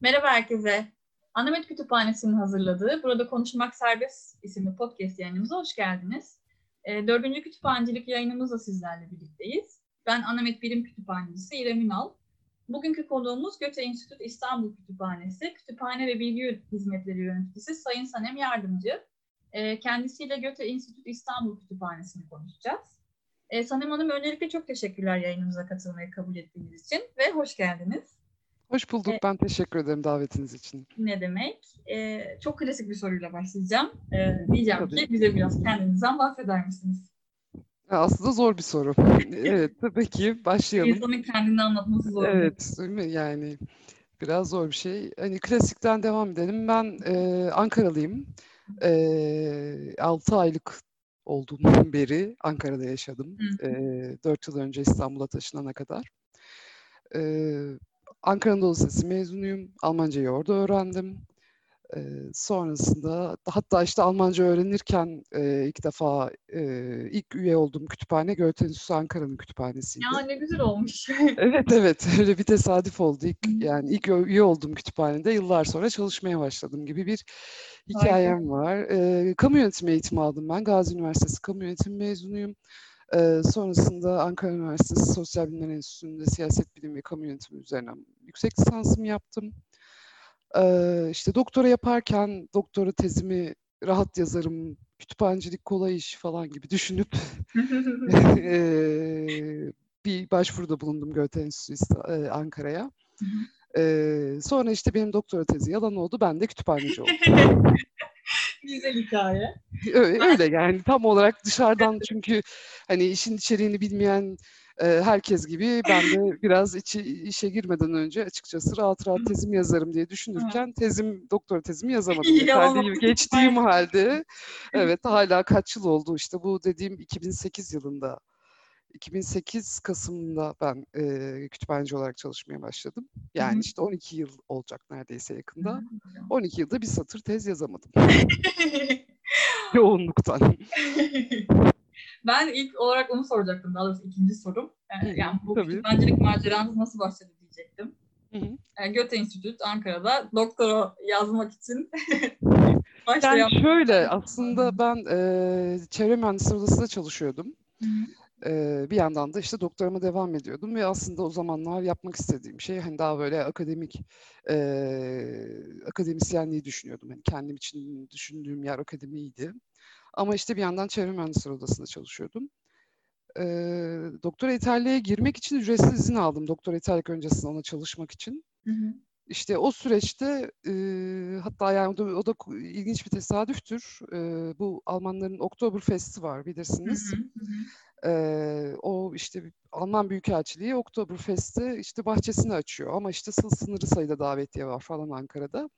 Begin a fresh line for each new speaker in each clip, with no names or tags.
Merhaba herkese. Anamet Kütüphanesi'nin hazırladığı Burada Konuşmak Serbest isimli podcast yayınımıza hoş geldiniz. E, dördüncü kütüphanecilik yayınımızla sizlerle birlikteyiz. Ben Anamet Bilim Kütüphanecisi İrem Ünal. Bugünkü konuğumuz Göte Enstitü İstanbul Kütüphanesi Kütüphane ve Bilgi Hizmetleri Yöneticisi Sayın Sanem Yardımcı. E, kendisiyle Göte Enstitü İstanbul Kütüphanesi'ni konuşacağız. E, Sanem Hanım öncelikle çok teşekkürler yayınımıza katılmayı kabul ettiğiniz için ve hoş geldiniz.
Hoş bulduk. E, ben teşekkür ederim davetiniz için.
Ne demek? E, çok klasik bir soruyla başlayacağım. E, diyeceğim tabii. ki bize biraz kendinizden bahseder misiniz?
Aslında zor bir soru. evet, tabii ki başlayalım.
İnsanın kendini anlatması zor.
Evet, yani biraz zor bir şey. Hani klasikten devam edelim. Ben e, Ankaralıyım. E, 6 aylık olduğumdan beri Ankara'da yaşadım. E, 4 yıl önce İstanbul'a taşınana kadar. E, Ankara Anadolu Lisesi mezunuyum. Almancayı orada öğrendim. E, sonrasında hatta işte Almanca öğrenirken e, ilk defa e, ilk üye olduğum kütüphane Goethe Enstitüsü Ankara'nın kütüphanesiydi.
Ya ne güzel olmuş.
evet evet öyle bir tesadüf oldu. İlk, yani ilk üye olduğum kütüphanede yıllar sonra çalışmaya başladım gibi bir hikayem var. E, kamu yönetimi eğitimi aldım ben. Gazi Üniversitesi Kamu Yönetimi mezunuyum. Ee, sonrasında Ankara Üniversitesi Sosyal Bilimler Enstitüsü'nde siyaset bilimi ve kamu yönetimi üzerine yüksek lisansımı yaptım. Ee, işte doktora yaparken doktora tezimi rahat yazarım, kütüphanecilik kolay iş falan gibi düşünüp e, bir başvuruda bulundum Goethe Enstitüsü e, Ankara'ya. Ee, sonra işte benim doktora tezi yalan oldu, ben de kütüphaneci oldum.
Güzel hikaye.
Öyle, öyle yani tam olarak dışarıdan çünkü hani işin içeriğini bilmeyen e, herkes gibi ben de biraz içi, işe girmeden önce açıkçası rahat rahat tezim yazarım diye düşünürken tezim doktora tezimi yazamadım. Yeterli geçtiğim halde. Evet hala kaç yıl oldu? İşte bu dediğim 2008 yılında 2008 Kasım'da ben e, kütüphaneci olarak çalışmaya başladım. Yani Hı-hı. işte 12 yıl olacak neredeyse yakında. Hı-hı. 12 yılda bir satır tez yazamadım. Yoğunluktan.
ben ilk olarak onu soracaktım. Daha doğrusu ikinci sorum. Yani, yani bu Tabii. kütüphanecilik maceranız nasıl başladı diyecektim. Yani Göte Enstitüsü Ankara'da doktora yazmak için
Yani şöyle aslında ben e, çevre mühendisliği odasında çalışıyordum. Hı-hı bir yandan da işte doktorama devam ediyordum ve aslında o zamanlar yapmak istediğim şey hani daha böyle akademik e, akademisyenliği düşünüyordum. Hani kendim için düşündüğüm yer akademiydi. Ama işte bir yandan çevre mühendisleri odasında çalışıyordum. E, doktora ithaliye girmek için ücretsiz izin aldım. Doktora ithalik öncesinde ona çalışmak için. Hı hı. İşte o süreçte e, hatta yani o da, o da ilginç bir tesadüftür. E, bu Almanların Oktoberfest'i var bilirsiniz. Hı hı hı. Ee, o işte Alman Büyükelçiliği Oktoberfest'te işte bahçesini açıyor ama işte sınırlı sayıda davetiye var falan Ankara'da.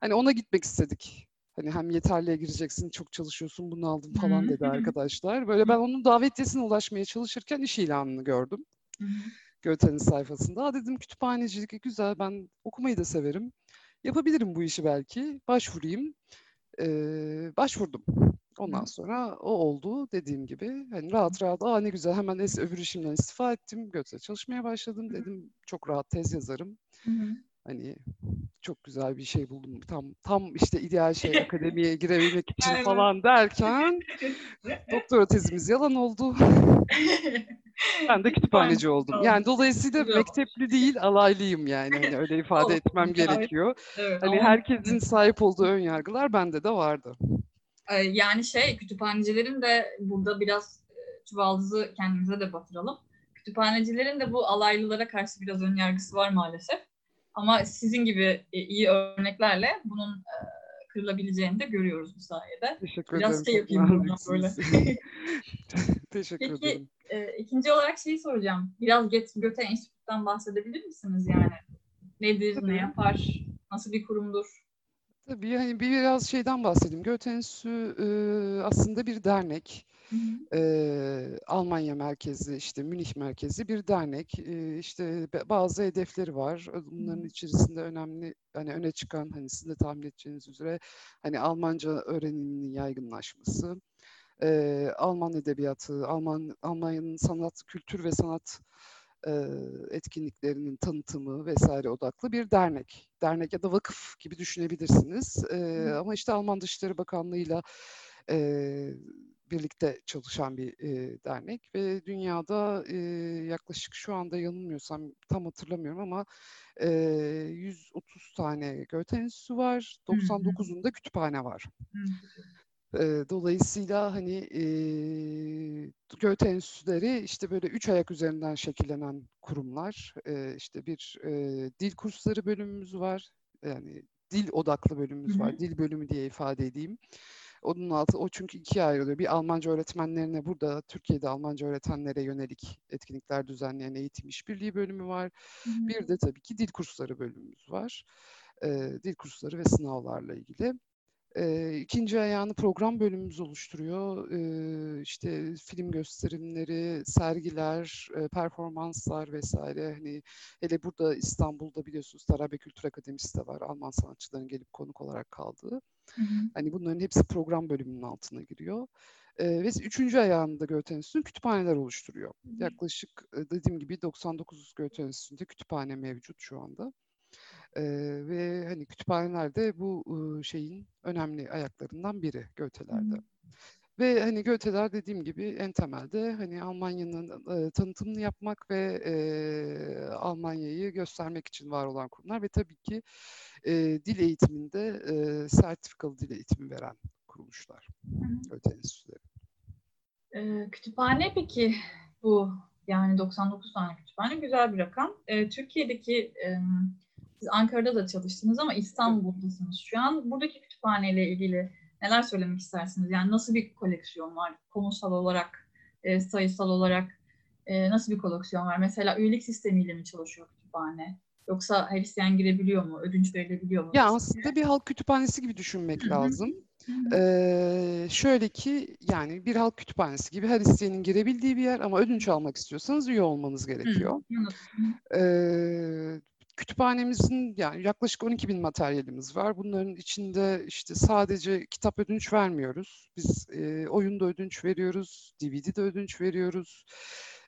Hani ona gitmek istedik. Hani hem yeterliye gireceksin, çok çalışıyorsun, bunu aldım falan dedi arkadaşlar. Böyle ben onun davetiyesine ulaşmaya çalışırken iş ilanını gördüm. Göte'nin sayfasında. Aa dedim kütüphanecilik güzel, ben okumayı da severim. Yapabilirim bu işi belki. Başvurayım. Ee, başvurdum. Ondan sonra o oldu dediğim gibi. Hani rahat rahat aa ne güzel hemen es öbür işimden istifa ettim. Götse çalışmaya başladım. Dedim çok rahat tez yazarım. Hani çok güzel bir şey buldum. Tam tam işte ideal şey akademiye girebilmek için falan derken doktora tezimiz yalan oldu. ben de kütüphaneci oldum. Yani dolayısıyla mektepli değil alaylıyım yani. Hani öyle ifade etmem gerekiyor. Hani herkesin sahip olduğu ön yargılar bende de vardı.
Ee, yani şey kütüphanecilerin de burada biraz e, çuvaldızı kendimize de batıralım. Kütüphanecilerin de bu alaylılara karşı biraz ön yargısı var maalesef. Ama sizin gibi e, iyi örneklerle bunun e, kırılabileceğini de görüyoruz bu sayede.
Teşekkür
Biraz
ederim.
şey yapayım buradan böyle.
Teşekkür
Peki,
ederim.
E, ikinci olarak şeyi soracağım. Biraz Get, Göte Enstitü'den bahsedebilir misiniz yani? Nedir, Tabii. ne yapar, nasıl bir kurumdur?
Tabii yani biraz şeyden bahsedeyim. Goethe Enstitüsü e, aslında bir dernek. Hı hı. E, Almanya merkezli, işte Münih merkezli bir dernek. E, işte bazı hedefleri var. Bunların içerisinde önemli, hani öne çıkan, hani sizin de tahmin edeceğiniz üzere, hani Almanca öğreniminin yaygınlaşması, e, Alman edebiyatı, Alman Almanya'nın sanat, kültür ve sanat e, etkinliklerinin tanıtımı vesaire odaklı bir dernek. Dernek ya da vakıf gibi düşünebilirsiniz. E, ama işte Alman Dışişleri Bakanlığı'yla e, birlikte çalışan bir e, dernek ve dünyada e, yaklaşık şu anda yanılmıyorsam tam hatırlamıyorum ama e, 130 tane Goethe Enstitüsü var, 99'unda kütüphane var. E, dolayısıyla hani e, Goethe Enstitüleri işte böyle üç ayak üzerinden şekillenen kurumlar. E, işte bir e, dil kursları bölümümüz var. Yani dil odaklı bölümümüz var. Dil bölümü diye ifade edeyim. Onun altı o çünkü ikiye ayrılıyor. Bir Almanca öğretmenlerine burada Türkiye'de Almanca öğretenlere yönelik etkinlikler düzenleyen eğitim işbirliği bölümü var. Hı-hı. Bir de tabii ki dil kursları bölümümüz var. Ee, dil kursları ve sınavlarla ilgili. E, ikinci ayağını program bölümümüz oluşturuyor. E, işte film gösterimleri, sergiler, e, performanslar vesaire. Hani hele burada İstanbul'da biliyorsunuz Tarabe Kültür Akademisi de var. Alman sanatçıların gelip konuk olarak kaldığı. Hı hı. Hani bunların hepsi program bölümünün altına giriyor. E, ve üçüncü ayağında Goethe Enstitüsü kütüphaneler oluşturuyor. Hı hı. Yaklaşık dediğim gibi 99 Goethe Enstitüsü'nde kütüphane mevcut şu anda. E, ve hani kütüphanelerde bu e, şeyin önemli ayaklarından biri Goethe'lerde. Hmm. Ve hani Goethe'ler dediğim gibi en temelde hani Almanya'nın e, tanıtımını yapmak ve e, Almanya'yı göstermek için var olan kurumlar ve tabii ki e, dil eğitiminde e, sertifikalı dil eğitimi veren kuruluşlar. Goethe Enstitüleri.
E, kütüphane peki bu yani 99 tane kütüphane güzel bir rakam. E, Türkiye'deki e, siz Ankara'da da çalıştınız ama İstanbul'dasınız şu an. Buradaki kütüphaneyle ilgili neler söylemek istersiniz? Yani nasıl bir koleksiyon var? Konusal olarak, e, sayısal olarak e, nasıl bir koleksiyon var? Mesela üyelik sistemiyle mi çalışıyor kütüphane? Yoksa her isteyen girebiliyor mu? Ödünç verilebiliyor mu?
Ya aslında bir halk kütüphanesi gibi düşünmek lazım. Ee, şöyle ki yani bir halk kütüphanesi gibi her isteyenin girebildiği bir yer ama ödünç almak istiyorsanız üye olmanız gerekiyor. Ee, kütüphanemizin yani yaklaşık 12 bin materyalimiz var. Bunların içinde işte sadece kitap ödünç vermiyoruz. Biz e, oyunda ödünç veriyoruz, DVD'de ödünç veriyoruz.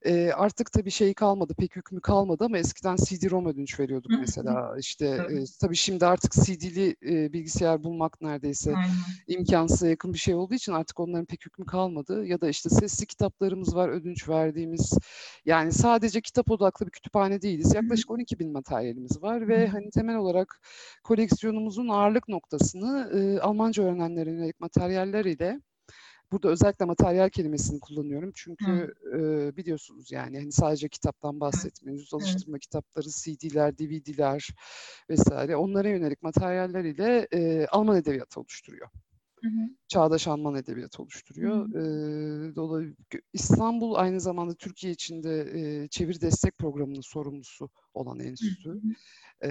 E, artık tabii şey kalmadı, pek hükmü kalmadı ama eskiden CD-ROM ödünç veriyorduk mesela. İşte e, tabii şimdi artık CD'li e, bilgisayar bulmak neredeyse Aynen. imkansıza yakın bir şey olduğu için artık onların pek hükmü kalmadı. Ya da işte sesli kitaplarımız var ödünç verdiğimiz. Yani sadece kitap odaklı bir kütüphane değiliz. Yaklaşık 12 bin materyalimiz var ve hani temel olarak koleksiyonumuzun ağırlık noktasını e, Almanca öğrenenlere yönelik materyaller ile Burada özellikle materyal kelimesini kullanıyorum. Çünkü e, biliyorsunuz yani hani sadece kitaptan bahsetmiyoruz. Alıştırma kitapları, CD'ler, DVD'ler vesaire onlara yönelik materyaller ile e, Alman edebiyatı oluşturuyor. Hı hı. Çağdaş Alman edebiyatı oluşturuyor. Hı hı. E, dolayı İstanbul aynı zamanda Türkiye içinde e, çeviri destek programının sorumlusu olan enstitü. Hı hı. E,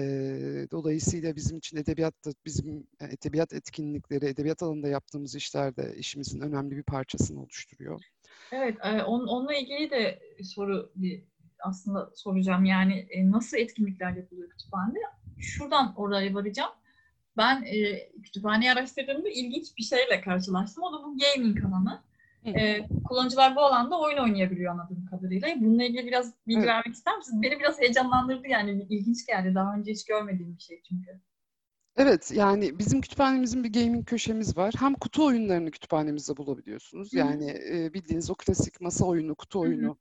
dolayısıyla bizim için edebiyat da bizim yani edebiyat etkinlikleri, edebiyat alanında yaptığımız işler de işimizin önemli bir parçasını oluşturuyor.
Evet, e, on, onunla ilgili de soru aslında soracağım. Yani e, nasıl etkinlikler yapılıyor kütüphanede? Şuradan oraya varacağım. Ben e, kütüphaneyi araştırdığımda ilginç bir şeyle karşılaştım. O da bu gaming alanı. E, kullanıcılar bu alanda oyun oynayabiliyor anladığım kadarıyla. Bununla ilgili biraz bilgi evet. vermek ister misiniz? Beni biraz heyecanlandırdı yani ilginç geldi. Daha önce hiç görmediğim bir şey çünkü.
Evet yani bizim kütüphanemizin bir gaming köşemiz var. Hem kutu oyunlarını kütüphanemizde bulabiliyorsunuz. Hı-hı. Yani e, bildiğiniz o klasik masa oyunu, kutu oyunu Hı-hı.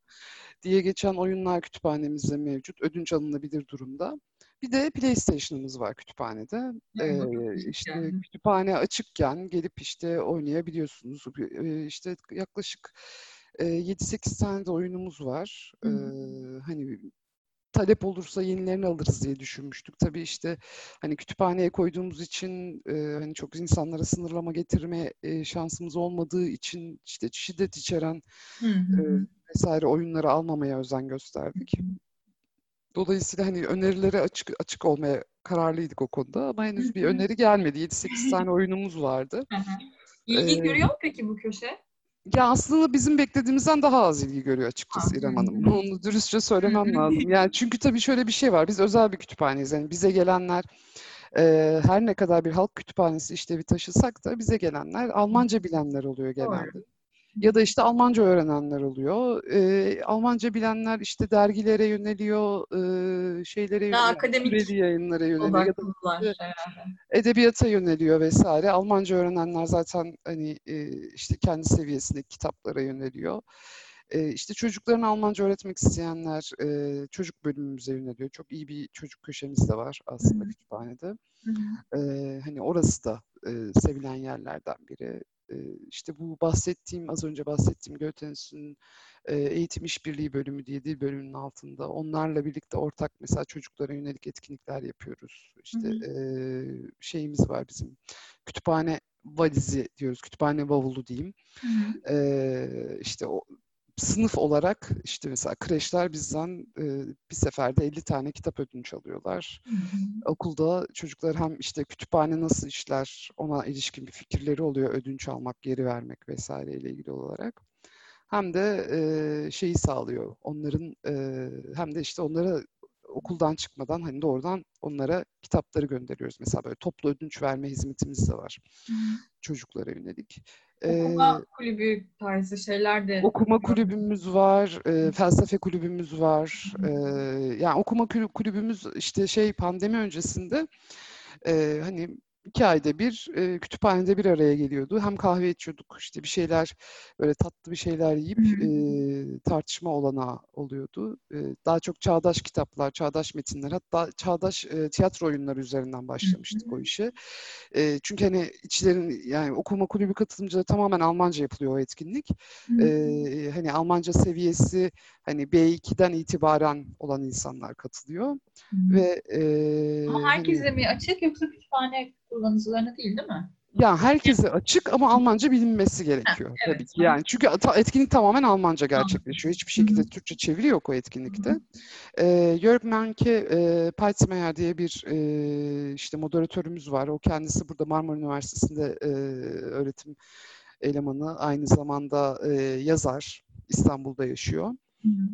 diye geçen oyunlar kütüphanemizde mevcut. Ödünç alınabilir durumda. Bir de PlayStation'ımız var kütüphanede. Ee, işte kütüphane açıkken gelip işte oynayabiliyorsunuz. Ee, işte yaklaşık e, 7-8 tane de oyunumuz var. Ee, hani talep olursa yenilerini alırız diye düşünmüştük. Tabii işte hani kütüphaneye koyduğumuz için e, hani çok insanlara sınırlama getirme e, şansımız olmadığı için işte şiddet içeren hı hı. E, vesaire oyunları almamaya özen gösterdik. Hı hı. Dolayısıyla hani önerilere açık açık olmaya kararlıydık o konuda ama henüz bir öneri gelmedi. 7-8 tane oyunumuz vardı.
İlgi ee, görüyor mu peki bu köşe?
Ya aslında bizim beklediğimizden daha az ilgi görüyor açıkçası İrem Hanım. Onu dürüstçe söylemem lazım. Yani çünkü tabii şöyle bir şey var. Biz özel bir kütüphaneyiz. Yani bize gelenler e, her ne kadar bir halk kütüphanesi işlevi taşısak da bize gelenler Almanca bilenler oluyor genelde. Doğru. Ya da işte Almanca öğrenenler oluyor. E, Almanca bilenler işte dergilere yöneliyor, e, şeylere
yöneliyor. Akademik
yayınlara yöneliyor. Ya da işte, edebiyata yöneliyor vesaire. Almanca öğrenenler zaten hani e, işte kendi seviyesindeki kitaplara yöneliyor. E, işte çocuklarına Almanca öğretmek isteyenler e, çocuk bölümümüze yöneliyor. Çok iyi bir çocuk köşemiz de var aslında Hı-hı. kütüphanede. Hı-hı. E, hani orası da e, sevilen yerlerden biri. İşte bu bahsettiğim, az önce bahsettiğim Goethe Enstitüsü'nün eğitim işbirliği bölümü diye dil bölümünün altında. Onlarla birlikte ortak mesela çocuklara yönelik etkinlikler yapıyoruz. İşte hı hı. Şeyimiz var bizim kütüphane valizi diyoruz, kütüphane bavulu diyeyim. Hı hı. İşte o sınıf olarak işte mesela kreşler bizden e, bir seferde 50 tane kitap ödünç alıyorlar. Hı hı. Okulda çocuklar hem işte kütüphane nasıl işler ona ilişkin bir fikirleri oluyor ödünç almak, geri vermek vesaire ile ilgili olarak. Hem de e, şeyi sağlıyor onların e, hem de işte onlara okuldan çıkmadan hani doğrudan onlara kitapları gönderiyoruz. Mesela böyle toplu ödünç verme hizmetimiz de var hı. çocuklara yönelik.
Okuma ee, kulübü tarzı şeyler de.
Okuma kulübümüz var, e, felsefe kulübümüz var. E, yani okuma kulübümüz işte şey pandemi öncesinde e, hani iki ayda bir e, kütüphanede bir araya geliyordu. Hem kahve içiyorduk işte bir şeyler böyle tatlı bir şeyler yiyip e, tartışma olana oluyordu. E, daha çok çağdaş kitaplar, çağdaş metinler hatta çağdaş e, tiyatro oyunları üzerinden başlamıştık o işi. E, çünkü hani içlerin yani okuma kulübü katılımcıları tamamen Almanca yapılıyor o etkinlik. E, hani Almanca seviyesi hani B2'den itibaren olan insanlar katılıyor. Ve
e, Ama herkese hani, mi açık yoksa kütüphane kullanıcılarına değil değil mi?
Ya herkese açık ama Almanca bilinmesi gerekiyor ha, evet. tabii ki. Yani çünkü etkinlik tamamen Almanca gerçekleşiyor. Hiçbir şekilde Hı-hı. Türkçe çeviri yok o etkinlikte. Ee, Jörg Menke e, Peitzmeier diye bir e, işte moderatörümüz var. O kendisi burada Marmara Üniversitesi'nde e, öğretim elemanı. Aynı zamanda e, yazar. İstanbul'da yaşıyor. Hı-hı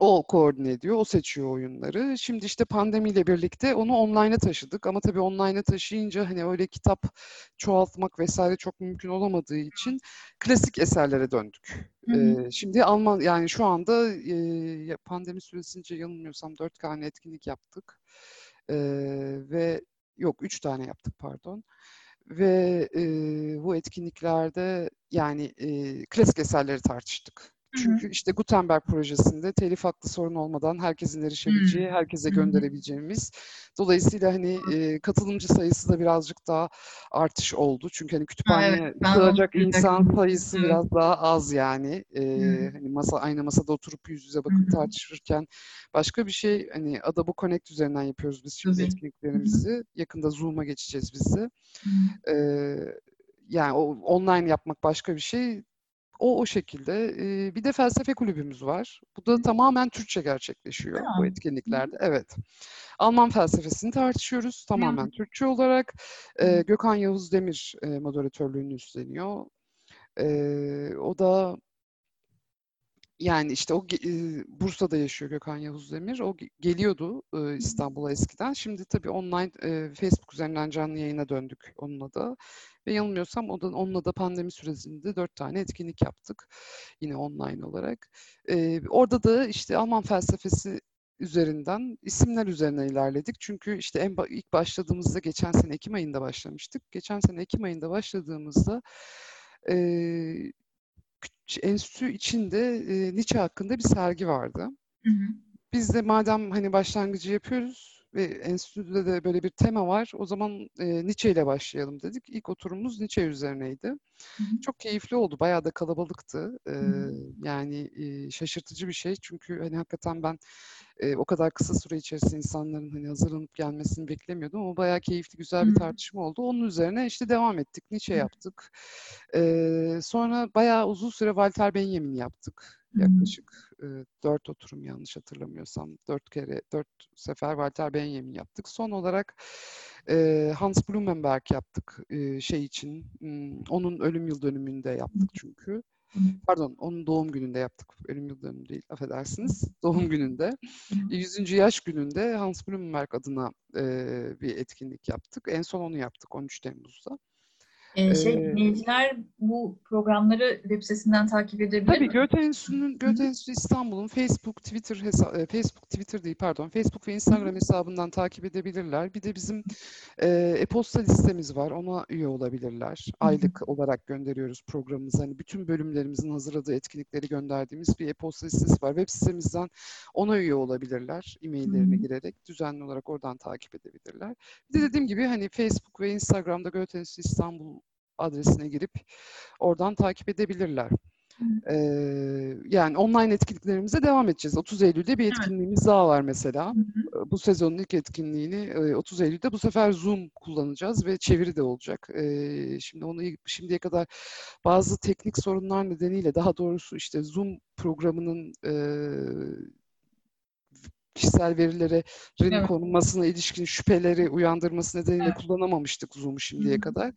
o koordine ediyor, o seçiyor oyunları. Şimdi işte pandemiyle birlikte onu online'a taşıdık ama tabii online'a taşıyınca hani öyle kitap çoğaltmak vesaire çok mümkün olamadığı için klasik eserlere döndük. Ee, şimdi Alman yani şu anda e, pandemi süresince yanılmıyorsam dört tane etkinlik yaptık ee, ve yok üç tane yaptık pardon ve e, bu etkinliklerde yani e, klasik eserleri tartıştık. Çünkü işte Gutenberg projesinde telif hakkı sorun olmadan herkesin erişebileceği, herkese gönderebileceğimiz. Dolayısıyla hani e, katılımcı sayısı da birazcık daha artış oldu. Çünkü hani kütüphaneye evet, sığacak insan sayısı biraz daha az yani. E, hani masa aynı masada oturup yüz yüze bakıp tartışırken başka bir şey hani Adobe Connect üzerinden yapıyoruz biz şimdi etkinliklerimizi. Yakında Zoom'a geçeceğiz biz de. E, yani o online yapmak başka bir şey o o şekilde. E, bir de felsefe kulübümüz var. Bu da tamamen Türkçe gerçekleşiyor ha. bu etkinliklerde. Evet. Alman felsefesini tartışıyoruz tamamen Hı. Türkçe olarak. E, Gökhan Yavuz Demir e, moderatörlüğünü üstleniyor. E, o da yani işte o e, Bursa'da yaşıyor Gökhan Yavuz Demir. O geliyordu e, İstanbul'a eskiden. Şimdi tabii online e, Facebook üzerinden canlı yayına döndük onunla da. Ve yanılmıyorsam o da, onunla da pandemi sürecinde dört tane etkinlik yaptık. Yine online olarak. E, orada da işte Alman felsefesi üzerinden, isimler üzerine ilerledik. Çünkü işte en ilk başladığımızda geçen sene Ekim ayında başlamıştık. Geçen sene Ekim ayında başladığımızda e, enstitü içinde e, Nietzsche hakkında bir sergi vardı. Hı hı. Biz de madem hani başlangıcı yapıyoruz, ve enstitüde de böyle bir tema var. O zaman e, Nietzsche ile başlayalım dedik. İlk oturumumuz Nietzsche üzerineydi. Hı-hı. Çok keyifli oldu. Bayağı da kalabalıktı. E, yani e, şaşırtıcı bir şey. Çünkü hani hakikaten ben e, o kadar kısa süre içerisinde insanların hani hazırlanıp gelmesini beklemiyordum ama bayağı keyifli, güzel bir tartışma oldu. Onun üzerine işte devam ettik. Nietzsche yaptık. E, sonra bayağı uzun süre Walter Benjamin yaptık. Yaklaşık e, dört oturum yanlış hatırlamıyorsam. Dört kere, dört sefer Walter Benjamin yaptık. Son olarak e, Hans Blumenberg yaptık e, şey için. Hmm, onun ölüm yıl dönümünde yaptık çünkü. Pardon, onun doğum gününde yaptık. Ölüm yıl dönümü değil, affedersiniz. Doğum gününde. 100. yaş gününde Hans Blumenberg adına e, bir etkinlik yaptık. En son onu yaptık 13 Temmuz'da.
Ee, şey, ee, dinleyiciler bu programları web sitesinden takip edebilir
Tabii Goethe Enstitüsü'nün, Goethe Enstitüsü İstanbul'un Facebook, Twitter hesabı, Facebook, Twitter değil pardon, Facebook ve Instagram hesabından takip edebilirler. Bir de bizim e-posta listemiz var, ona üye olabilirler. Aylık olarak gönderiyoruz programımızı. Hani bütün bölümlerimizin hazırladığı etkinlikleri gönderdiğimiz bir e-posta listesi var. Web sitemizden ona üye olabilirler, e-maillerine girerek düzenli olarak oradan takip edebilirler. Bir de dediğim gibi hani Facebook ve Instagram'da Goethe Enstitüsü İstanbul adresine girip oradan takip edebilirler. Ee, yani online etkinliklerimize devam edeceğiz. 30 Eylül'de bir etkinliğimiz evet. daha var mesela. Hı hı. Bu sezonun ilk etkinliğini 30 Eylül'de bu sefer Zoom kullanacağız ve çeviri de olacak. Ee, şimdi onu şimdiye kadar bazı teknik sorunlar nedeniyle daha doğrusu işte Zoom programının e, kişisel verilerin evet. konulmasına ilişkin şüpheleri uyandırması nedeniyle evet. kullanamamıştık Zoom'u şimdiye Hı-hı. kadar.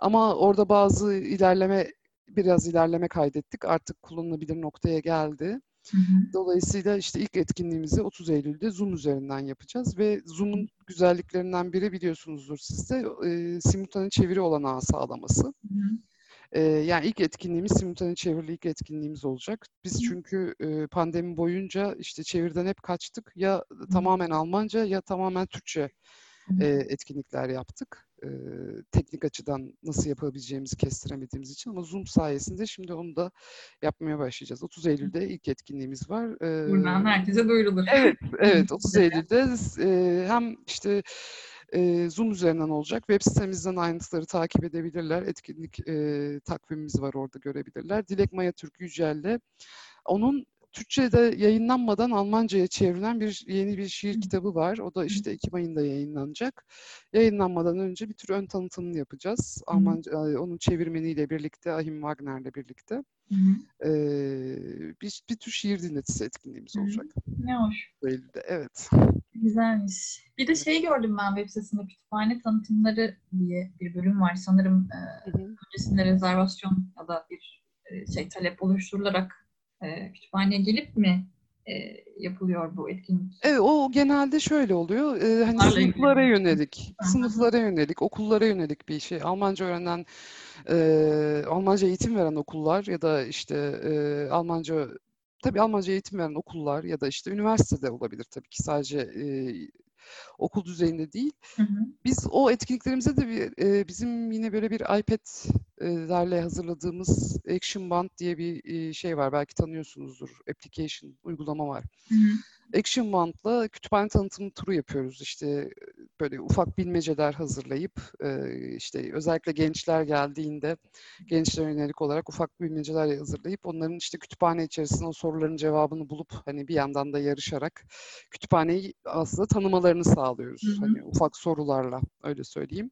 Ama orada bazı ilerleme, biraz ilerleme kaydettik. Artık kullanılabilir noktaya geldi. Hı-hı. Dolayısıyla işte ilk etkinliğimizi 30 Eylül'de Zoom üzerinden yapacağız ve Zoom'un güzelliklerinden biri biliyorsunuzdur siz de e, simultane çeviri olanağı sağlaması. Hı-hı. E, yani ilk etkinliğimiz simultane çevirili ilk etkinliğimiz olacak. Biz çünkü e, pandemi boyunca işte çevirden hep kaçtık. Ya tamamen Almanca ya tamamen Türkçe e, etkinlikler yaptık. E, teknik açıdan nasıl yapabileceğimizi kestiremediğimiz için ama Zoom sayesinde şimdi onu da yapmaya başlayacağız. 30 Eylül'de ilk etkinliğimiz var.
E, Buradan herkese duyurulur.
Evet, evet 30 Eylül'de e, hem işte Zoom üzerinden olacak. Web sitemizden ayrıntıları takip edebilirler. Etkinlik e, takvimimiz var orada görebilirler. Dilek Maya Türk Yücel'le onun Türkçe'de yayınlanmadan Almanca'ya çevrilen bir yeni bir şiir kitabı var. O da işte Ekim ayında yayınlanacak. Yayınlanmadan önce bir tür ön tanıtımını yapacağız. Almanca, onun çevirmeniyle birlikte, Ahim Wagner'le birlikte. Ee, bir, bir tür şiir dinletisi etkinliğimiz olacak.
Ne hoş.
Eylül'de, evet.
Güzelmiş. Bir de şey gördüm ben web sitesinde kütüphane tanıtımları diye bir bölüm var. Sanırım e, öncesinde rezervasyon ya da bir şey talep oluşturularak e, kütüphaneye gelip mi e, yapılıyor bu etkinlik?
Evet, o genelde şöyle oluyor. E, hani Onlarla sınıflara ilgili. yönelik, Aha. sınıflara yönelik, okullara yönelik bir şey. Almanca öğrenen, e, Almanca eğitim veren okullar ya da işte e, Almanca tabii Almanca eğitim veren okullar ya da işte üniversitede olabilir tabii ki sadece e, okul düzeyinde değil. Hı hı. Biz o etkinliklerimize de bir, e, bizim yine böyle bir iPad'lerle hazırladığımız Action Band diye bir e, şey var. Belki tanıyorsunuzdur. Application, uygulama var. Hı hı. Action Band'la kütüphane tanıtım turu yapıyoruz. İşte böyle ufak bilmeceler hazırlayıp işte özellikle gençler geldiğinde gençlere yönelik olarak ufak bilmeceler hazırlayıp onların işte kütüphane içerisinde o soruların cevabını bulup hani bir yandan da yarışarak kütüphaneyi aslında tanımalarını sağlıyoruz. Hı hı. Hani ufak sorularla öyle söyleyeyim.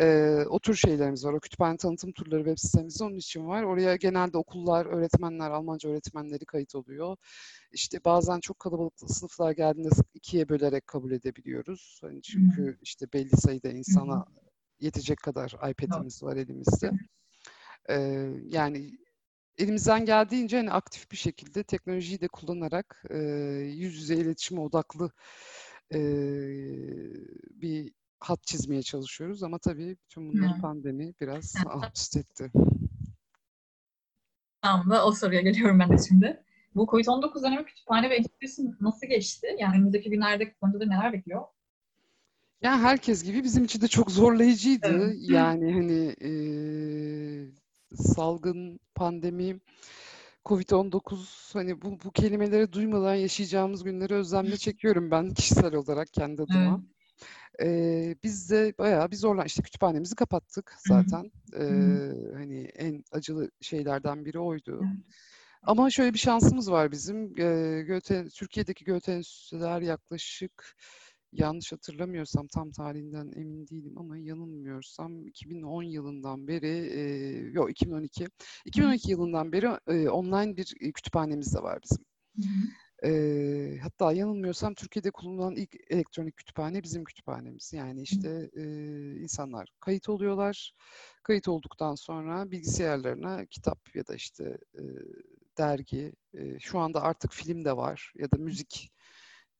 E, o tür şeylerimiz var. O kütüphane tanıtım turları web sitemizde onun için var. Oraya genelde okullar, öğretmenler, Almanca öğretmenleri kayıt oluyor. İşte bazen çok kalabalık sınıflar geldiğinde ikiye bölerek kabul edebiliyoruz. Hani çünkü işte belli sayıda insana yetecek kadar iPad'imiz var elimizde. Ee, yani elimizden geldiğince hani aktif bir şekilde teknolojiyi de kullanarak e, yüz yüze iletişime odaklı e, bir hat çizmeye çalışıyoruz ama tabii bütün bunları hmm. pandemi biraz alt üst etti.
Tamam da o soruya geliyorum ben de şimdi. Bu COVID-19 dönemi kütüphane ve editörisi nasıl geçti? Yani önümüzdeki günlerde kullanıcıları neler bekliyor?
Yani herkes gibi bizim için de çok zorlayıcıydı. Evet. Yani hani e, salgın, pandemi, Covid-19 hani bu, bu kelimeleri duymadan yaşayacağımız günleri özlemle çekiyorum ben kişisel olarak kendi adıma. Evet. Ee, biz de bayağı bir zorlan işte kütüphanemizi kapattık zaten. Ee, hani en acılı şeylerden biri oydu. Ama şöyle bir şansımız var bizim. Ee, Göte, Türkiye'deki Göte Enstitüler yaklaşık yanlış hatırlamıyorsam tam tarihinden emin değilim ama yanılmıyorsam 2010 yılından beri e, yok 2012 2012 yılından beri e, online bir kütüphanemiz de var bizim. Hı hı. E, hatta yanılmıyorsam Türkiye'de kullanılan ilk elektronik kütüphane bizim kütüphanemiz. Yani işte e, insanlar kayıt oluyorlar. Kayıt olduktan sonra bilgisayarlarına kitap ya da işte e, dergi, e, şu anda artık film de var ya da müzik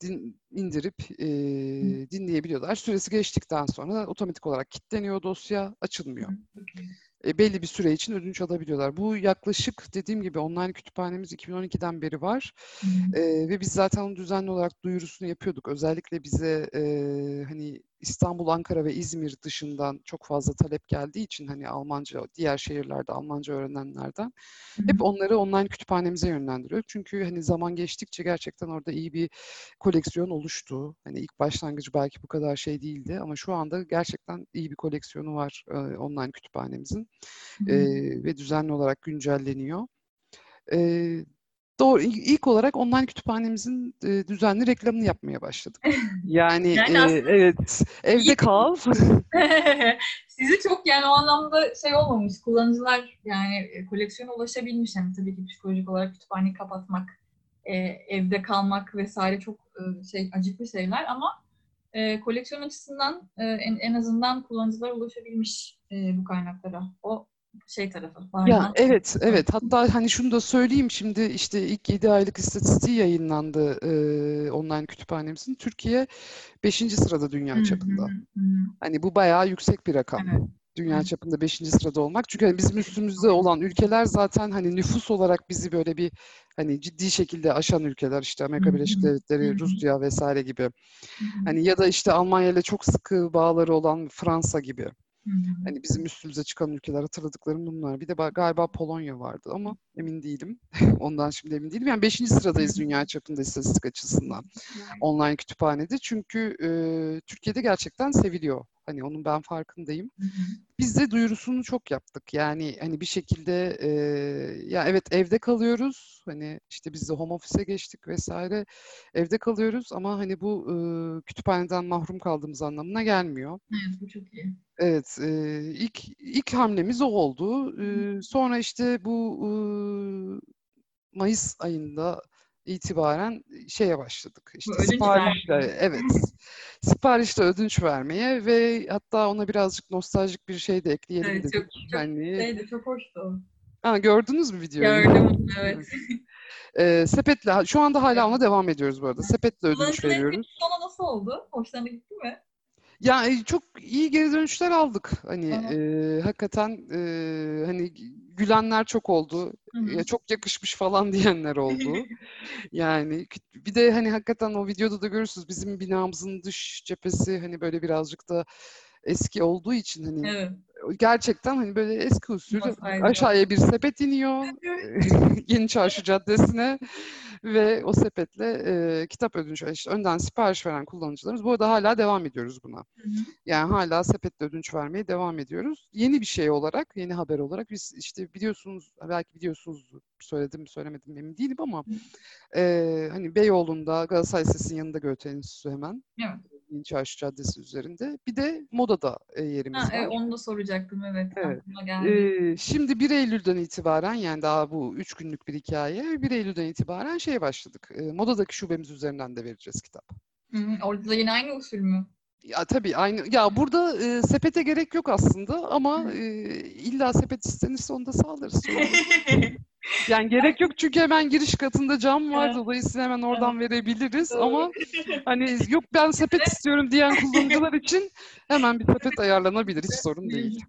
din, indirip e, dinleyebiliyorlar. Süresi geçtikten sonra otomatik olarak kilitleniyor dosya, açılmıyor. E, belli bir süre için ödünç alabiliyorlar. Bu yaklaşık dediğim gibi online kütüphanemiz 2012'den beri var e, ve biz zaten onu düzenli olarak duyurusunu yapıyorduk. Özellikle bize e, hani İstanbul, Ankara ve İzmir dışından çok fazla talep geldiği için hani Almanca, diğer şehirlerde Almanca öğrenenlerden hep onları online kütüphanemize yönlendiriyor. Çünkü hani zaman geçtikçe gerçekten orada iyi bir koleksiyon oluştu. Hani ilk başlangıcı belki bu kadar şey değildi ama şu anda gerçekten iyi bir koleksiyonu var e, online kütüphanemizin e, ve düzenli olarak güncelleniyor. E, Doğru. İlk olarak online kütüphanemizin e, düzenli reklamını yapmaya başladık. Yani, yani e, evet, evde kal.
Sizi çok yani o anlamda şey olmamış. Kullanıcılar yani e, koleksiyona ulaşabilmiş. Yani tabii ki psikolojik olarak kütüphaneyi kapatmak, e, evde kalmak vesaire çok e, şey acıklı şeyler ama e, koleksiyon açısından e, en, en azından kullanıcılar ulaşabilmiş e, bu kaynaklara. O şey tarafı.
Ya evet evet hatta hani şunu da söyleyeyim şimdi işte ilk 7 aylık istatistiği yayınlandı e, online kütüphanemizin. Türkiye 5. sırada dünya çapında. Hani bu bayağı yüksek bir rakam. Evet. Dünya çapında 5. sırada olmak. Çünkü hani bizim üstümüzde olan ülkeler zaten hani nüfus olarak bizi böyle bir hani ciddi şekilde aşan ülkeler işte Amerika Birleşik Devletleri, Rusya vesaire gibi. Hani ya da işte Almanya ile çok sıkı bağları olan Fransa gibi. Hani bizim üstümüze çıkan ülkeler hatırladıklarım bunlar. Bir de galiba Polonya vardı ama emin değilim. Ondan şimdi emin değilim. Yani beşinci sıradayız dünya çapında istatistik açısından online kütüphanede. Çünkü e, Türkiye'de gerçekten seviliyor. Hani onun ben farkındayım. Biz de duyurusunu çok yaptık. Yani hani bir şekilde e, ya evet evde kalıyoruz. Hani işte biz de home office'e geçtik vesaire. Evde kalıyoruz ama hani bu e, kütüphaneden mahrum kaldığımız anlamına gelmiyor.
Evet bu çok iyi.
Evet, e, ilk ilk hamlemiz o oldu. E, sonra işte bu e, Mayıs ayında itibaren şeye başladık. İşte siparişle, evet, siparişle ödünç vermeye ve hatta ona birazcık nostaljik bir şey de ekleyelim evet, dedik.
Çok, çok, hani... şeydi, çok hoştu.
Ha, gördünüz mü videoyu?
Gördüm, evet.
e, sepetle, şu anda hala ona devam ediyoruz bu arada. Sepetle ödünç veriyoruz.
Sonra nasıl oldu? Hoşlarına gitti mi?
Ya e, çok iyi geri dönüşler aldık. Hani e, hakikaten e, hani gülenler çok oldu. Ya çok yakışmış falan diyenler oldu. yani bir de hani hakikaten o videoda da görürsünüz bizim binamızın dış cephesi hani böyle birazcık da eski olduğu için hani evet. gerçekten hani böyle eski usul aşağıya bir sepet iniyor Yeni Çarşı Caddesi'ne ve o sepetle e, kitap ödünç işte önden sipariş veren kullanıcılarımız bu arada hala devam ediyoruz buna. Hı hı. Yani hala sepetle ödünç vermeye devam ediyoruz. Yeni bir şey olarak, yeni haber olarak biz işte biliyorsunuz belki biliyorsunuz söyledim mi söylemedim emin değilim ama e, hani Beyoğlu'nda Galatasaray Lisesi'nin yanında Göte Enstitüsü hemen. Evet. Çarşı Caddesi üzerinde. Bir de Moda'da e, yerimiz ha, var.
Evet, onu da soracaktım evet.
evet. Ee, şimdi 1 Eylül'den itibaren yani daha bu 3 günlük bir hikaye. 1 Eylül'den itibaren şeye başladık. E, Moda'daki şubemiz üzerinden de vereceğiz kitap.
Hı. Orada da yine aynı usul mü?
Ya tabii aynı. Ya burada e, sepete gerek yok aslında ama e, illa sepet istenirse onu da sağlarız. yani gerek yok çünkü hemen giriş katında cam var. Dolayısıyla hemen oradan verebiliriz ama hani yok ben sepet istiyorum diyen kullanıcılar için hemen bir sepet ayarlanabilir. Hiç sorun değil.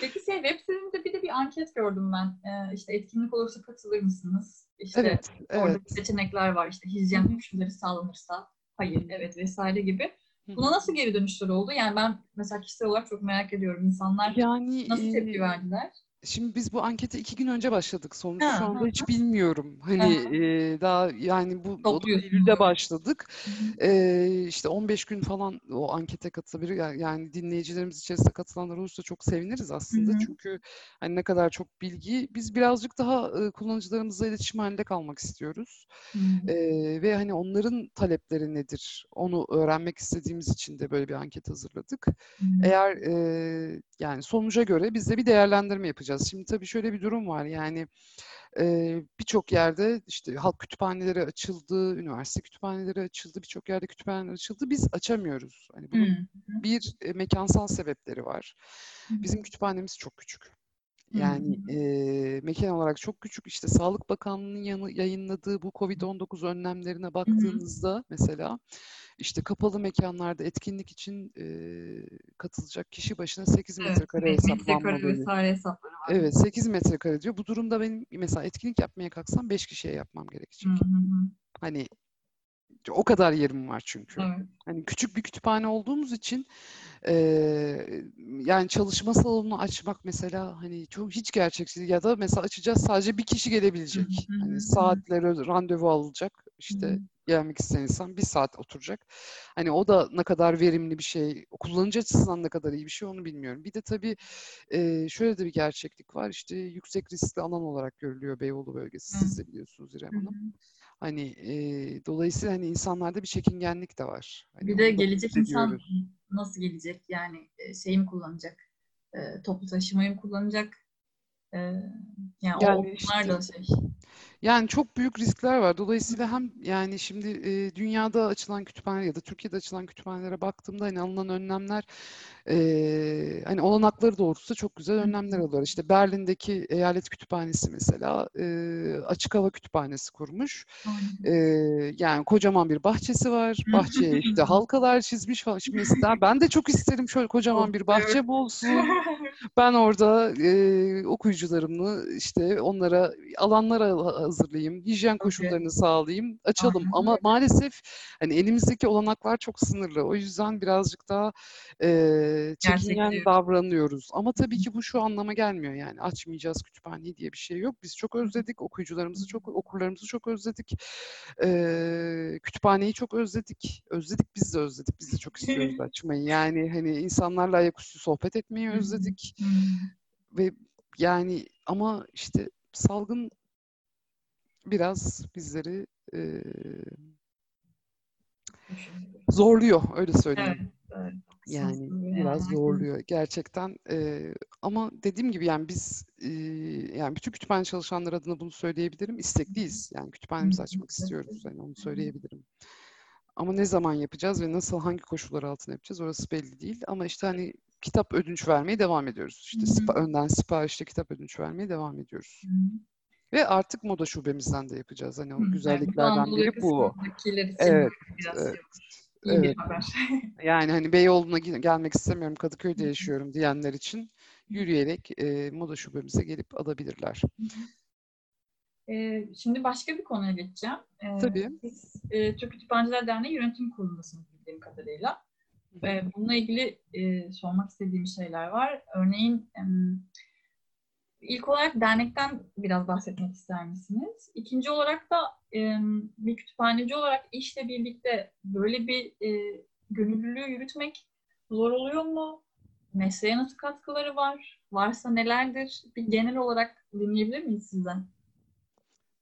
Peki şey web sitenizde bir de bir anket gördüm ben. Ee, işte etkinlik olursa katılır mısınız? İşte
evet,
orada evet. seçenekler var. İşte hijyen koşulları sağlanırsa hayır, evet vesaire gibi. Buna nasıl geri dönüşler oldu? Yani ben mesela kişisel olarak çok merak ediyorum. İnsanlar yani, nasıl tepki verdiler?
Şimdi biz bu ankete iki gün önce başladık. Sonucu şu anda hiç bilmiyorum. Hani e, daha yani bu Eylül'de başladık. E, işte 15 gün falan o ankete katılabilir. Yani, yani dinleyicilerimiz içerisinde katılanlar olursa çok seviniriz aslında. Hı-hı. Çünkü hani ne kadar çok bilgi. Biz birazcık daha e, kullanıcılarımızla iletişim halinde kalmak istiyoruz. E, ve hani onların talepleri nedir? Onu öğrenmek istediğimiz için de böyle bir anket hazırladık. Hı-hı. Eğer e, yani sonuca göre biz de bir değerlendirme yapacağız yapacağız. Şimdi tabii şöyle bir durum var yani e, birçok yerde işte halk kütüphaneleri açıldı, üniversite kütüphaneleri açıldı, birçok yerde kütüphaneler açıldı. Biz açamıyoruz. Hani bunun hmm. bir e, mekansal sebepleri var. Hmm. Bizim kütüphanemiz çok küçük. Yani e, mekan olarak çok küçük. İşte Sağlık Bakanlığı'nın yanı, yayınladığı bu COVID-19 önlemlerine baktığınızda mesela işte kapalı mekanlarda etkinlik için e, katılacak kişi başına 8 evet, metrekare hesaplanmalı.
Metrekare hesapları var.
Evet 8 metrekare diyor. Bu durumda benim mesela etkinlik yapmaya kalksam 5 kişiye yapmam gerekecek. Hı hı. Hani o kadar yerim var çünkü. Evet. Hani küçük bir kütüphane olduğumuz için e, yani çalışma salonunu açmak mesela hani çok hiç gerçekçi ya da mesela açacağız sadece bir kişi gelebilecek. hani saatleri randevu alacak. işte gelmek isteyen insan bir saat oturacak. Hani o da ne kadar verimli bir şey, kullanıcı açısından ne kadar iyi bir şey onu bilmiyorum. Bir de tabii e, şöyle de bir gerçeklik var. İşte yüksek riskli alan olarak görülüyor Beyoğlu bölgesi. Siz de biliyorsunuz İrem Hanım. Hani e, dolayısıyla hani insanlarda bir çekingenlik de var. Hani
bir de gelecek insan nasıl gelecek? Yani şeyi mi kullanacak? E, toplu taşımayı mı kullanacak? E, yani, yani o işte, da şey.
Yani çok büyük riskler var. Dolayısıyla hem yani şimdi e, dünyada açılan kütüphane ya da Türkiye'de açılan kütüphanelere baktığımda hani alınan önlemler e, hani olanakları doğrultusunda çok güzel önlemler alıyorlar. İşte Berlin'deki eyalet kütüphanesi mesela e, açık hava kütüphanesi kurmuş. E, yani kocaman bir bahçesi var. Bahçeye işte halkalar çizmiş falan. Şimdi mesela ben de çok isterim şöyle kocaman bir bahçe olsun. Ben orada e, okuyucularımı işte onlara alanlara hazırlayayım, hijyen koşullarını sağlayayım, açalım. Aynen. Ama maalesef hani elimizdeki olanaklar çok sınırlı. O yüzden birazcık daha e, çekingen davranıyoruz. Ama tabii ki bu şu anlama gelmiyor yani açmayacağız kütüphaneyi diye bir şey yok. Biz çok özledik, okuyucularımızı çok, okurlarımızı çok özledik. E, kütüphaneyi çok özledik. Özledik, biz de özledik. Biz de çok istiyoruz açmayı. Yani hani insanlarla ayaküstü sohbet etmeyi özledik. Ve yani ama işte salgın biraz bizleri e, zorluyor öyle söyleyeyim. Evet, evet. Yani biraz zorluyor gerçekten. E, ama dediğim gibi yani biz e, yani bütün kütüphane çalışanlar adına bunu söyleyebilirim. İstekliyiz. Yani kütüphanemizi açmak istiyoruz. Yani onu söyleyebilirim. Ama ne zaman yapacağız ve nasıl hangi koşullar altında yapacağız orası belli değil. Ama işte hani kitap ödünç vermeye devam ediyoruz. İşte Spa, önden siparişte kitap ödünç vermeye devam ediyoruz. Hı-hı. Ve artık moda şubemizden de yapacağız. Hani o Hı, güzelliklerden yani biri bu. Evet. evet. İyi haber. yani hani Beyoğlu'na gelmek istemiyorum, Kadıköy'de yaşıyorum diyenler için yürüyerek e, moda şubemize gelip alabilirler.
E, şimdi başka bir konuya geçeceğim.
E, Tabii.
Siz e, Türk Kütüphaneler Derneği yönetim kurulundasınız bildiğim kadarıyla. Ve bununla ilgili e, sormak istediğim şeyler var. Örneğin e, İlk olarak dernekten biraz bahsetmek ister misiniz? İkinci olarak da e, bir kütüphaneci olarak işle birlikte böyle bir e, gönüllülüğü yürütmek zor oluyor mu? Mesleğe nasıl katkıları var? Varsa nelerdir? Bir genel olarak dinleyebilir miyiz sizden?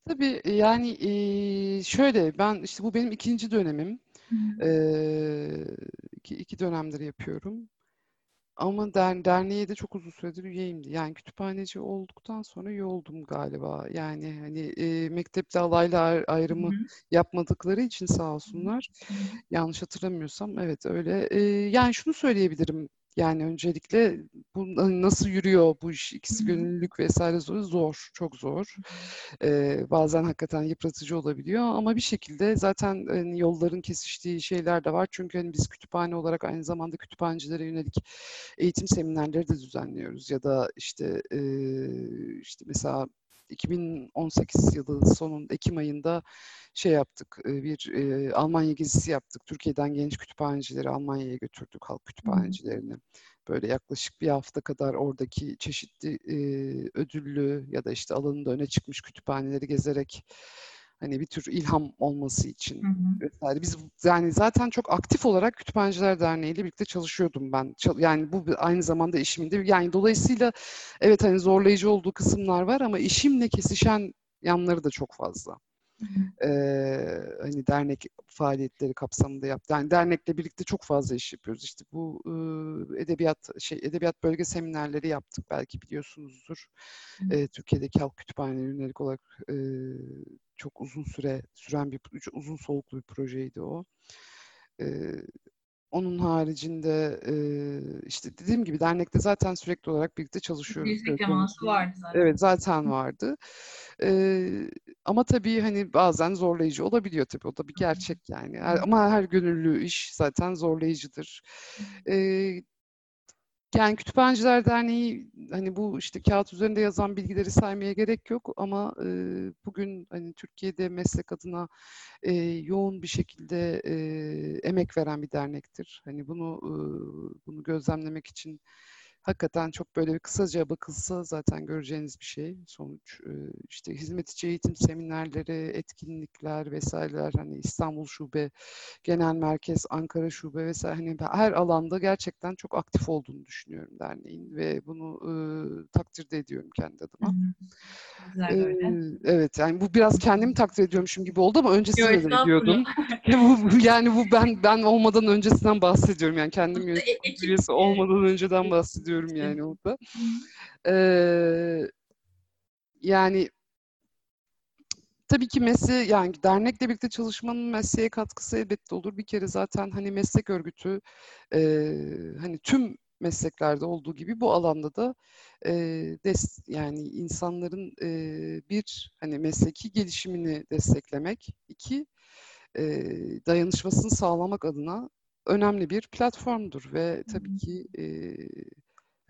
Tabii yani e, şöyle ben işte bu benim ikinci dönemim. Hı. E, iki, iki dönemdir yapıyorum. Ama der, derneğe de çok uzun süredir üyeyimdi. Yani kütüphaneci olduktan sonra üye oldum galiba. Yani hani e, mektepte alaylı ayrımı Hı-hı. yapmadıkları için sağ olsunlar. Hı-hı. Yanlış hatırlamıyorsam evet öyle. E, yani şunu söyleyebilirim. Yani öncelikle bu nasıl yürüyor bu iş ikisi gönüllülük vesaire zor, zor çok zor. Ee, bazen hakikaten yıpratıcı olabiliyor ama bir şekilde zaten hani, yolların kesiştiği şeyler de var. Çünkü hani biz kütüphane olarak aynı zamanda kütüphanecilere yönelik eğitim seminerleri de düzenliyoruz ya da işte e, işte mesela 2018 yılı sonun Ekim ayında şey yaptık, bir e, Almanya gezisi yaptık. Türkiye'den genç kütüphanecileri Almanya'ya götürdük, halk kütüphanecilerini. Böyle yaklaşık bir hafta kadar oradaki çeşitli e, ödüllü ya da işte alanında öne çıkmış kütüphaneleri gezerek hani bir tür ilham olması için hı hı. vesaire. Biz yani zaten çok aktif olarak Kütüphaneciler Derneği ile birlikte çalışıyordum ben. Yani bu aynı zamanda işimde. Yani dolayısıyla evet hani zorlayıcı olduğu kısımlar var ama işimle kesişen yanları da çok fazla. Ee, hani dernek faaliyetleri kapsamında yaptı. Yani dernekle birlikte çok fazla iş yapıyoruz. İşte bu e, edebiyat şey edebiyat bölge seminerleri yaptık belki biliyorsunuzdur. E, Türkiye'deki halk kütüphanelerine yönelik olarak e, çok uzun süre süren bir uzun soluklu bir projeydi o. E, onun haricinde e, işte dediğim gibi dernekte zaten sürekli olarak birlikte çalışıyoruz.
Birlik teması vardı zaten.
Evet zaten vardı. E, ama tabii hani bazen zorlayıcı olabiliyor tabii. O da bir gerçek yani. Ama her gönüllü iş zaten zorlayıcıdır. E, yani Kütüphaneciler Derneği hani bu işte kağıt üzerinde yazan bilgileri saymaya gerek yok ama e, bugün hani Türkiye'de meslek adına e, yoğun bir şekilde e, emek veren bir dernektir. Hani bunu e, bunu gözlemlemek için hakikaten çok böyle bir kısaca bakılsa zaten göreceğiniz bir şey. Sonuç işte hizmet içi eğitim seminerleri, etkinlikler vesaireler hani İstanbul Şube, Genel Merkez, Ankara Şube vesaire hani her alanda gerçekten çok aktif olduğunu düşünüyorum derneğin ve bunu e, takdir de ediyorum kendi adıma.
Güzel ee,
evet yani bu biraz kendimi takdir ediyormuşum gibi oldu ama öncesinde de diyordum. yani bu ben ben olmadan öncesinden bahsediyorum. Yani kendim yönetim üyesi olmadan önceden bahsediyorum diyorum yani orada. Ee, yani tabii ki mesleğe yani dernekle birlikte çalışmanın mesleğe katkısı elbette olur. Bir kere zaten hani meslek örgütü e, hani tüm mesleklerde olduğu gibi bu alanda da e, des, yani insanların e, bir hani mesleki gelişimini desteklemek, iki e, dayanışmasını sağlamak adına önemli bir platformdur ve tabii ki e,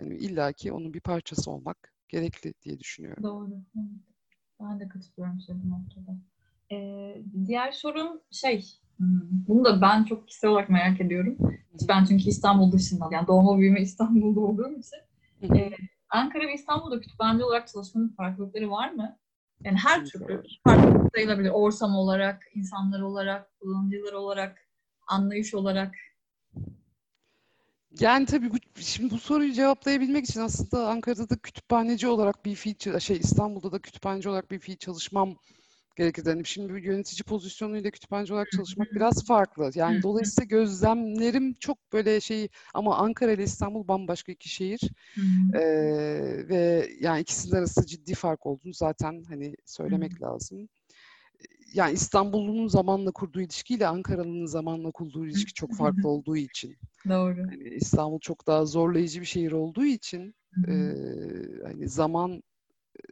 yani illaki onun bir parçası olmak gerekli diye düşünüyorum.
Doğru. Ben de katılıyorum bu noktada. Ee, diğer sorum şey, hmm, bunu da ben çok kişisel olarak merak ediyorum. Ben çünkü İstanbul dışında, yani doğma büyüme İstanbul'da olduğum için. Ee, Ankara ve İstanbul'da kütüphaneci olarak çalışmanın farklılıkları var mı? Yani her türlü farklılık sayılabilir. Ortam olarak, insanlar olarak, kullanıcılar olarak, anlayış olarak.
Yani tabii bu, şimdi bu soruyu cevaplayabilmek için aslında Ankara'da da kütüphaneci olarak bir fiil, şey İstanbul'da da kütüphaneci olarak bir fiil çalışmam gerekir. Yani şimdi bir yönetici pozisyonuyla kütüphaneci olarak çalışmak biraz farklı. Yani dolayısıyla gözlemlerim çok böyle şey ama Ankara ile İstanbul bambaşka iki şehir. ee, ve yani ikisinin arasında ciddi fark olduğunu zaten hani söylemek lazım yani İstanbul'un zamanla kurduğu ilişkiyle Ankara'nın zamanla kurduğu ilişki çok farklı olduğu için.
Doğru.
Yani İstanbul çok daha zorlayıcı bir şehir olduğu için e, hani zaman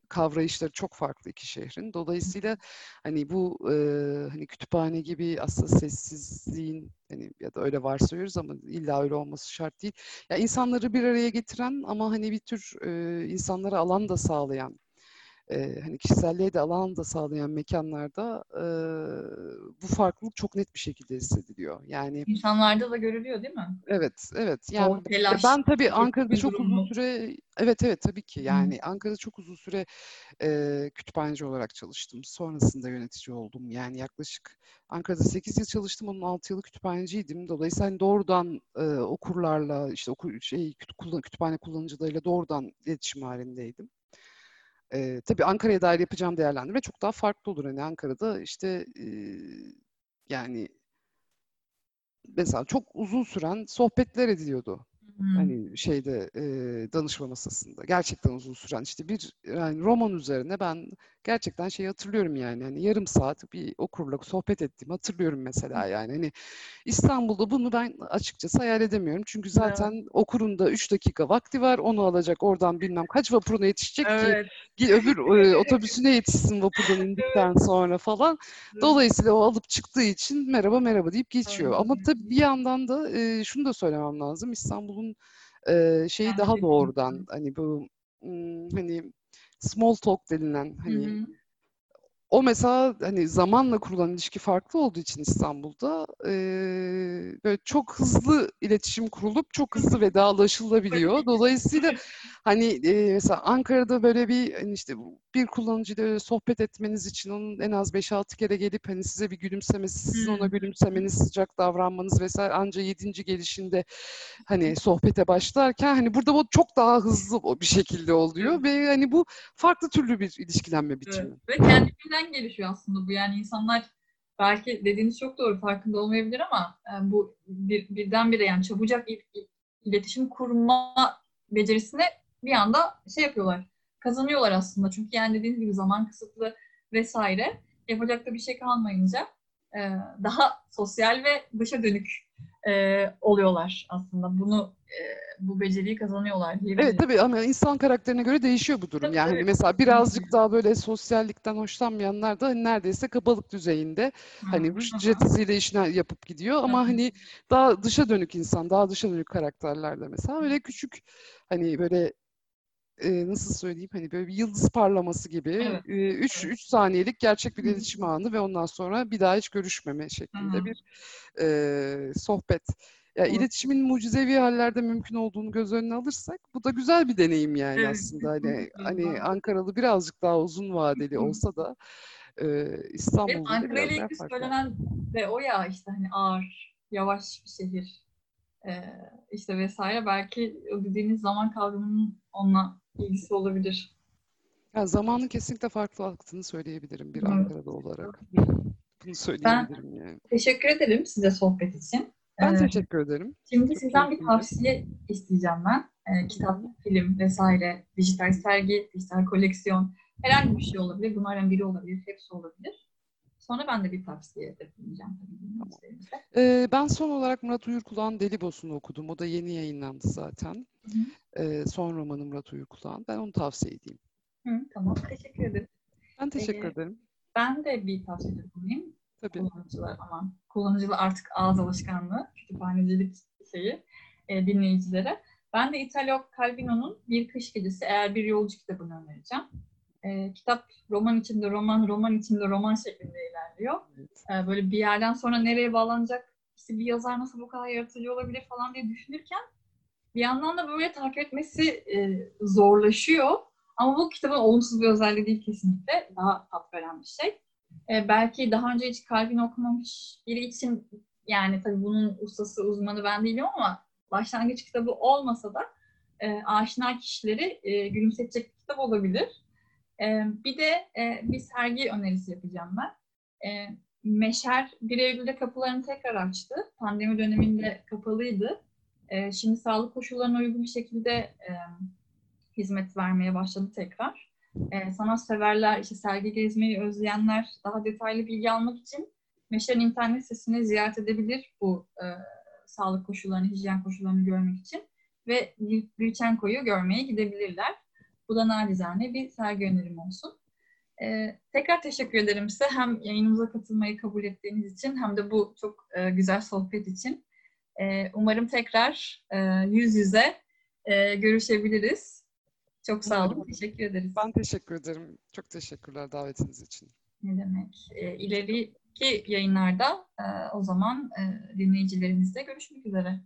kavrayışları çok farklı iki şehrin. Dolayısıyla hani bu e, hani kütüphane gibi aslında sessizliğin hani ya da öyle varsayıyoruz ama illa öyle olması şart değil. Ya insanları bir araya getiren ama hani bir tür e, insanlara alan da sağlayan e, hani kişiselliğe de alan da sağlayan mekanlarda e, bu farklılık çok net bir şekilde hissediliyor. Yani
insanlarda da görülüyor değil mi?
Evet, evet. Yani telaş, ben tabii Ankara'da çok uzun süre evet evet tabii ki. Yani Hı. Ankara'da çok uzun süre e, kütüphaneci olarak çalıştım. Sonrasında yönetici oldum. Yani yaklaşık Ankara'da 8 yıl çalıştım. Onun 6 yılı kütüphaneciydim. Dolayısıyla hani doğrudan e, okurlarla işte okur şey kütüphane kullanıcılarıyla doğrudan iletişim halindeydim. E, tabii Ankara'ya dair yapacağım değerlendirme çok daha farklı olur. Hani Ankara'da işte e, yani mesela çok uzun süren sohbetler ediliyordu. Hmm. Hani şeyde e, danışma masasında gerçekten uzun süren işte bir yani roman üzerine ben gerçekten şeyi hatırlıyorum yani hani yarım saat bir okurla sohbet ettiğimi hatırlıyorum mesela yani. Hani İstanbul'da bunu ben açıkçası hayal edemiyorum. Çünkü zaten evet. okurun da 3 dakika vakti var. Onu alacak oradan bilmem kaç vapuruna yetişecek evet. ki öbür e, otobüsüne yetişsin vapurdan indikten sonra falan. Dolayısıyla o alıp çıktığı için merhaba merhaba deyip geçiyor. Evet. ama tabii bir yandan da e, şunu da söylemem lazım. İstanbul'un e, şeyi daha doğrudan hani bu hani small talk denilen hani hı. O mesela hani zamanla kurulan ilişki farklı olduğu için İstanbul'da e, böyle çok hızlı iletişim kurulup çok hızlı vedalaşılabiliyor. Dolayısıyla hani e, mesela Ankara'da böyle bir hani işte bir kullanıcıyla sohbet etmeniz için onun en az 5-6 kere gelip hani size bir gülümsemesi, sizin ona gülümsemeniz, sıcak davranmanız vesaire anca 7. gelişinde hani sohbete başlarken hani burada bu çok daha hızlı bir şekilde oluyor ve hani bu farklı türlü bir ilişkilenme biçimi. Evet.
Ve kendiliğinden gelişiyor aslında bu yani insanlar belki dediğiniz çok doğru farkında olmayabilir ama yani e, bu bir, birdenbire yani çabucak il, iletişim kurma becerisine bir anda şey yapıyorlar kazanıyorlar aslında. Çünkü yani dediğiniz gibi zaman kısıtlı vesaire yapacak da bir şey kalmayınca e, daha sosyal ve dışa dönük e, oluyorlar aslında. Bunu e, bu beceriyi kazanıyorlar
Evet tabii ama insan karakterine göre değişiyor bu durum. Tabii, yani tabii. mesela birazcık daha böyle sosyallikten hoşlanmayanlar da hani neredeyse kabalık düzeyinde hı, hani jetiziyle işini yapıp gidiyor ama hı. hani daha dışa dönük insan, daha dışa dönük karakterlerde mesela öyle küçük hani böyle e, nasıl söyleyeyim hani böyle bir yıldız parlaması gibi 3 evet. e, üç, evet. üç saniyelik gerçek bir iletişim anı ve ondan sonra bir daha hiç görüşmeme şeklinde Hı-hı. bir e, sohbet. Ya yani iletişimin mucizevi hallerde mümkün olduğunu göz önüne alırsak bu da güzel bir deneyim yani evet. aslında. Hani hani Ankaralı birazcık daha uzun vadeli olsa da e, İstanbul'da
Ankara ile ilgili söylenen de o ya işte hani ağır, yavaş bir şehir. Ee, işte vesaire belki o dediğiniz zaman kavramının onunla ilgisi olabilir.
Ya zamanın kesinlikle farklı aktığını söyleyebilirim bir evet. Ankara'da olarak. Bunu söyleyebilirim
ben yani. Teşekkür ederim size sohbet için.
Ben ee, teşekkür ederim.
Şimdi Çok sizden bir tavsiye isteyeceğim ben. Ee, kitap, film vesaire, dijital sergi, dijital koleksiyon herhangi bir şey olabilir. Bunlardan biri olabilir, hepsi olabilir. Sonra ben de bir tavsiye bulunacağım tabii.
Ee, ben son olarak Murat Uyurkulağ'ın Deli Bosun'u okudum. O da yeni yayınlandı zaten. Ee, son romanı Murat Uyurkulağ'ın. Ben onu tavsiye edeyim.
Hı, tamam, teşekkür ederim.
Ben teşekkür ee, ederim.
Ben de bir tavsiye bulunayım. Tabii. Kullanıcılar ama kullanıcılar artık ağız alışkanlığı, kütüphanecilik şeyi e, dinleyicilere. Ben de Italo Calvino'nun Bir Kış Gecesi Eğer Bir Yolcu kitabını önereceğim e, kitap roman içinde roman, roman içinde roman şeklinde ilerliyor. E, böyle bir yerden sonra nereye bağlanacak, işte bir yazar nasıl bu kadar yaratıcı olabilir falan diye düşünürken bir yandan da böyle takip etmesi e, zorlaşıyor. Ama bu kitabın olumsuz bir özelliği değil kesinlikle. Daha tat veren bir şey. E, belki daha önce hiç Calvin okumamış biri için yani tabii bunun ustası, uzmanı ben değilim ama başlangıç kitabı olmasa da e, aşina kişileri e, gülümsetecek bir kitap olabilir. Bir de e, bir sergi önerisi yapacağım ben. Meşer 1 Eylül'de kapılarını tekrar açtı. Pandemi döneminde kapalıydı. Şimdi sağlık koşullarına uygun bir şekilde hizmet vermeye başladı tekrar. E, sanat severler, işte sergi gezmeyi özleyenler daha detaylı bilgi almak için Meşer'in internet sitesini ziyaret edebilir bu e, sağlık koşullarını, hijyen koşullarını görmek için ve Gülçenko'yu görmeye gidebilirler. Bu da nacizane bir sergi önerim olsun. Ee, tekrar teşekkür ederim size hem yayınımıza katılmayı kabul ettiğiniz için hem de bu çok e, güzel sohbet için. E, umarım tekrar e, yüz yüze e, görüşebiliriz. Çok sağ olun. Teşekkür ederiz.
Ben teşekkür ederim. Çok teşekkürler davetiniz için.
Ne demek. E, ileriki yayınlarda e, o zaman e, dinleyicilerimizle görüşmek üzere.